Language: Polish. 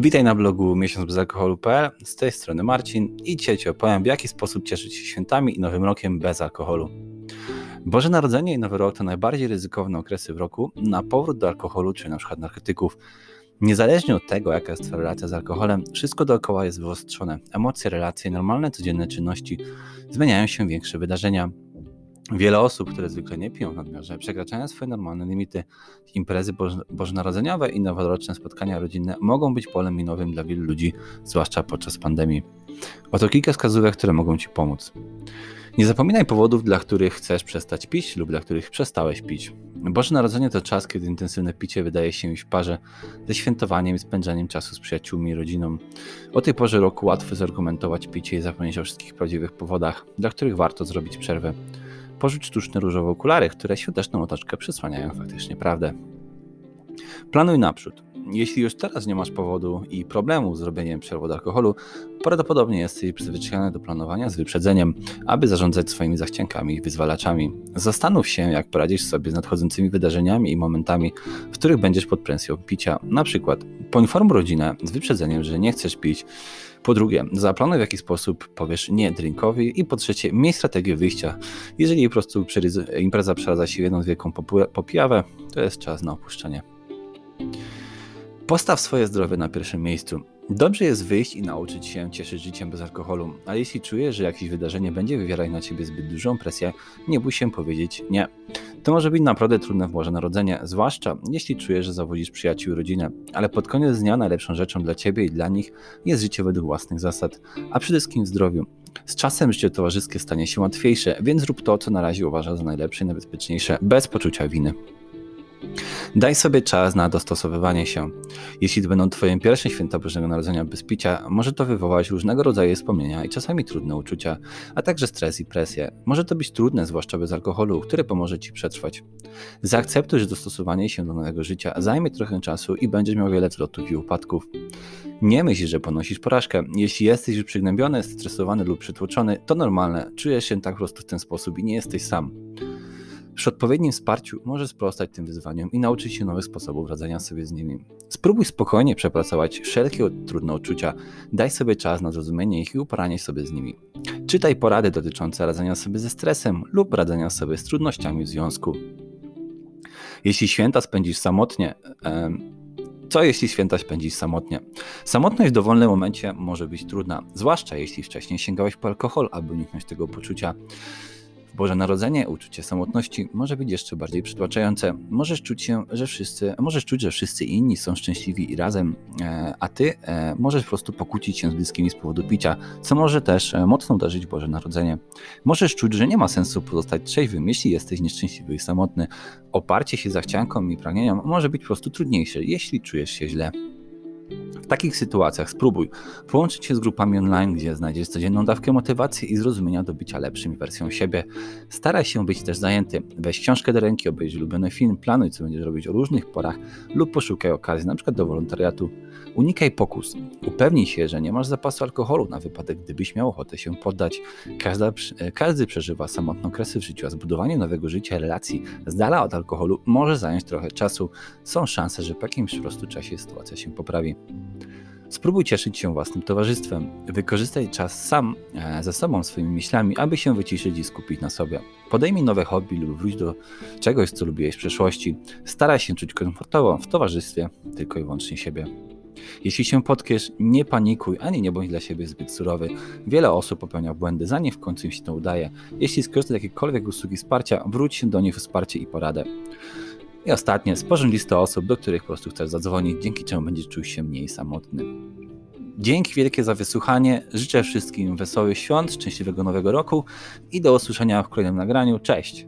Witaj na blogu miesiącbezalkoholu.pl, z tej strony Marcin i dzisiaj Ci opowiem w jaki sposób cieszyć się świętami i Nowym Rokiem bez alkoholu. Boże Narodzenie i Nowy Rok to najbardziej ryzykowne okresy w roku na powrót do alkoholu czy na przykład narkotyków. Niezależnie od tego, jaka jest Twoja relacja z alkoholem, wszystko dookoła jest wyostrzone. Emocje, relacje, normalne, codzienne czynności zmieniają się większe wydarzenia. Wiele osób, które zwykle nie piją w nadmiarze, przekraczają swoje normalne limity. Imprezy boż bożonarodzeniowe i noworoczne spotkania rodzinne mogą być polem minowym dla wielu ludzi, zwłaszcza podczas pandemii. Oto kilka wskazówek, które mogą Ci pomóc. Nie zapominaj powodów, dla których chcesz przestać pić lub dla których przestałeś pić. Boże Narodzenie to czas, kiedy intensywne picie wydaje się iść w parze ze świętowaniem i spędzaniem czasu z przyjaciółmi i rodziną. O tej porze roku łatwo zargumentować picie i zapomnieć o wszystkich prawdziwych powodach, dla których warto zrobić przerwę. Porzuć sztuczne różowe okulary, które świąteczną otoczkę przysłaniają faktycznie prawdę. Planuj naprzód. Jeśli już teraz nie masz powodu i problemu z robieniem przerwy od alkoholu, prawdopodobnie jesteś przyzwyczajony do planowania z wyprzedzeniem, aby zarządzać swoimi zachciankami i wyzwalaczami. Zastanów się, jak poradzisz sobie z nadchodzącymi wydarzeniami i momentami, w których będziesz pod presją picia. Na przykład poinformuj rodzinę z wyprzedzeniem, że nie chcesz pić, po drugie, zaplanuj w jaki sposób powiesz nie drinkowi i po trzecie, miej strategię wyjścia. Jeżeli po prostu impreza przeradza się w jedną wielką popijawę, to jest czas na opuszczenie. Postaw swoje zdrowie na pierwszym miejscu. Dobrze jest wyjść i nauczyć się cieszyć życiem bez alkoholu, ale jeśli czujesz, że jakieś wydarzenie będzie wywierać na ciebie zbyt dużą presję, nie bój się powiedzieć nie. To może być naprawdę trudne w Boże Narodzenie, zwłaszcza jeśli czujesz, że zawodzisz przyjaciół i rodzinę, ale pod koniec dnia najlepszą rzeczą dla ciebie i dla nich jest życie według własnych zasad, a przede wszystkim w zdrowiu. Z czasem życie towarzyskie stanie się łatwiejsze, więc rób to, co na razie uważasz za najlepsze i najbezpieczniejsze, bez poczucia winy. Daj sobie czas na dostosowywanie się. Jeśli będą Twoje pierwsze święta Bożego Narodzenia bez picia, może to wywołać różnego rodzaju wspomnienia i czasami trudne uczucia, a także stres i presję. Może to być trudne, zwłaszcza bez alkoholu, który pomoże Ci przetrwać. Zaakceptuj, że dostosowanie się do nowego życia zajmie trochę czasu i będziesz miał wiele wzlotów i upadków. Nie myśl, że ponosisz porażkę. Jeśli jesteś już przygnębiony, stresowany lub przytłoczony, to normalne. Czujesz się tak po prostu w ten sposób i nie jesteś sam. Przy odpowiednim wsparciu możesz sprostać tym wyzwaniom i nauczyć się nowych sposobów radzenia sobie z nimi. Spróbuj spokojnie przepracować wszelkie trudne uczucia, daj sobie czas na zrozumienie ich i uporanie sobie z nimi. Czytaj porady dotyczące radzenia sobie ze stresem lub radzenia sobie z trudnościami w związku. Jeśli święta spędzisz samotnie, co jeśli święta spędzisz samotnie? Samotność w dowolnym momencie może być trudna, zwłaszcza jeśli wcześniej sięgałeś po alkohol, aby uniknąć tego poczucia. Boże Narodzenie, uczucie samotności może być jeszcze bardziej przytłaczające. Możesz czuć się, że wszyscy, możesz czuć, że wszyscy inni są szczęśliwi i razem, e, a ty e, możesz po prostu pokłócić się z bliskimi z powodu picia, co może też e, mocno uderzyć Boże Narodzenie. Możesz czuć, że nie ma sensu pozostać trzeźwym, jeśli jesteś nieszczęśliwy i samotny. Oparcie się za chcianką i pragnieniom może być po prostu trudniejsze, jeśli czujesz się źle. W takich sytuacjach spróbuj połączyć się z grupami online, gdzie znajdziesz codzienną dawkę motywacji i zrozumienia do bycia lepszym wersją siebie. Staraj się być też zajęty. Weź książkę do ręki, obejrzyj ulubiony film, planuj co będziesz robić o różnych porach lub poszukaj okazji, np. do wolontariatu. Unikaj pokus. Upewnij się, że nie masz zapasu alkoholu na wypadek, gdybyś miał ochotę się poddać. Każda, każdy przeżywa samotną kresy w życiu, a zbudowanie nowego życia, relacji z dala od alkoholu może zająć trochę czasu. Są szanse, że po jakimś prostu czasie sytuacja się poprawi. Spróbuj cieszyć się własnym towarzystwem. Wykorzystaj czas sam e, ze sobą, swoimi myślami, aby się wyciszyć i skupić na sobie. Podejmij nowe hobby lub wróć do czegoś, co lubiłeś w przeszłości. Staraj się czuć komfortowo w towarzystwie tylko i wyłącznie siebie. Jeśli się potkniesz, nie panikuj, ani nie bądź dla siebie zbyt surowy. Wiele osób popełnia błędy, zanim w końcu im się to udaje. Jeśli skorzystasz z jakiejkolwiek usługi wsparcia, wróć się do nich wsparcie i poradę. I ostatnie, sporządź listę osób, do których po prostu chcesz zadzwonić, dzięki czemu będziesz czuł się mniej samotny. Dzięki wielkie za wysłuchanie. Życzę wszystkim wesołych świąt, szczęśliwego nowego roku i do usłyszenia w kolejnym nagraniu. Cześć!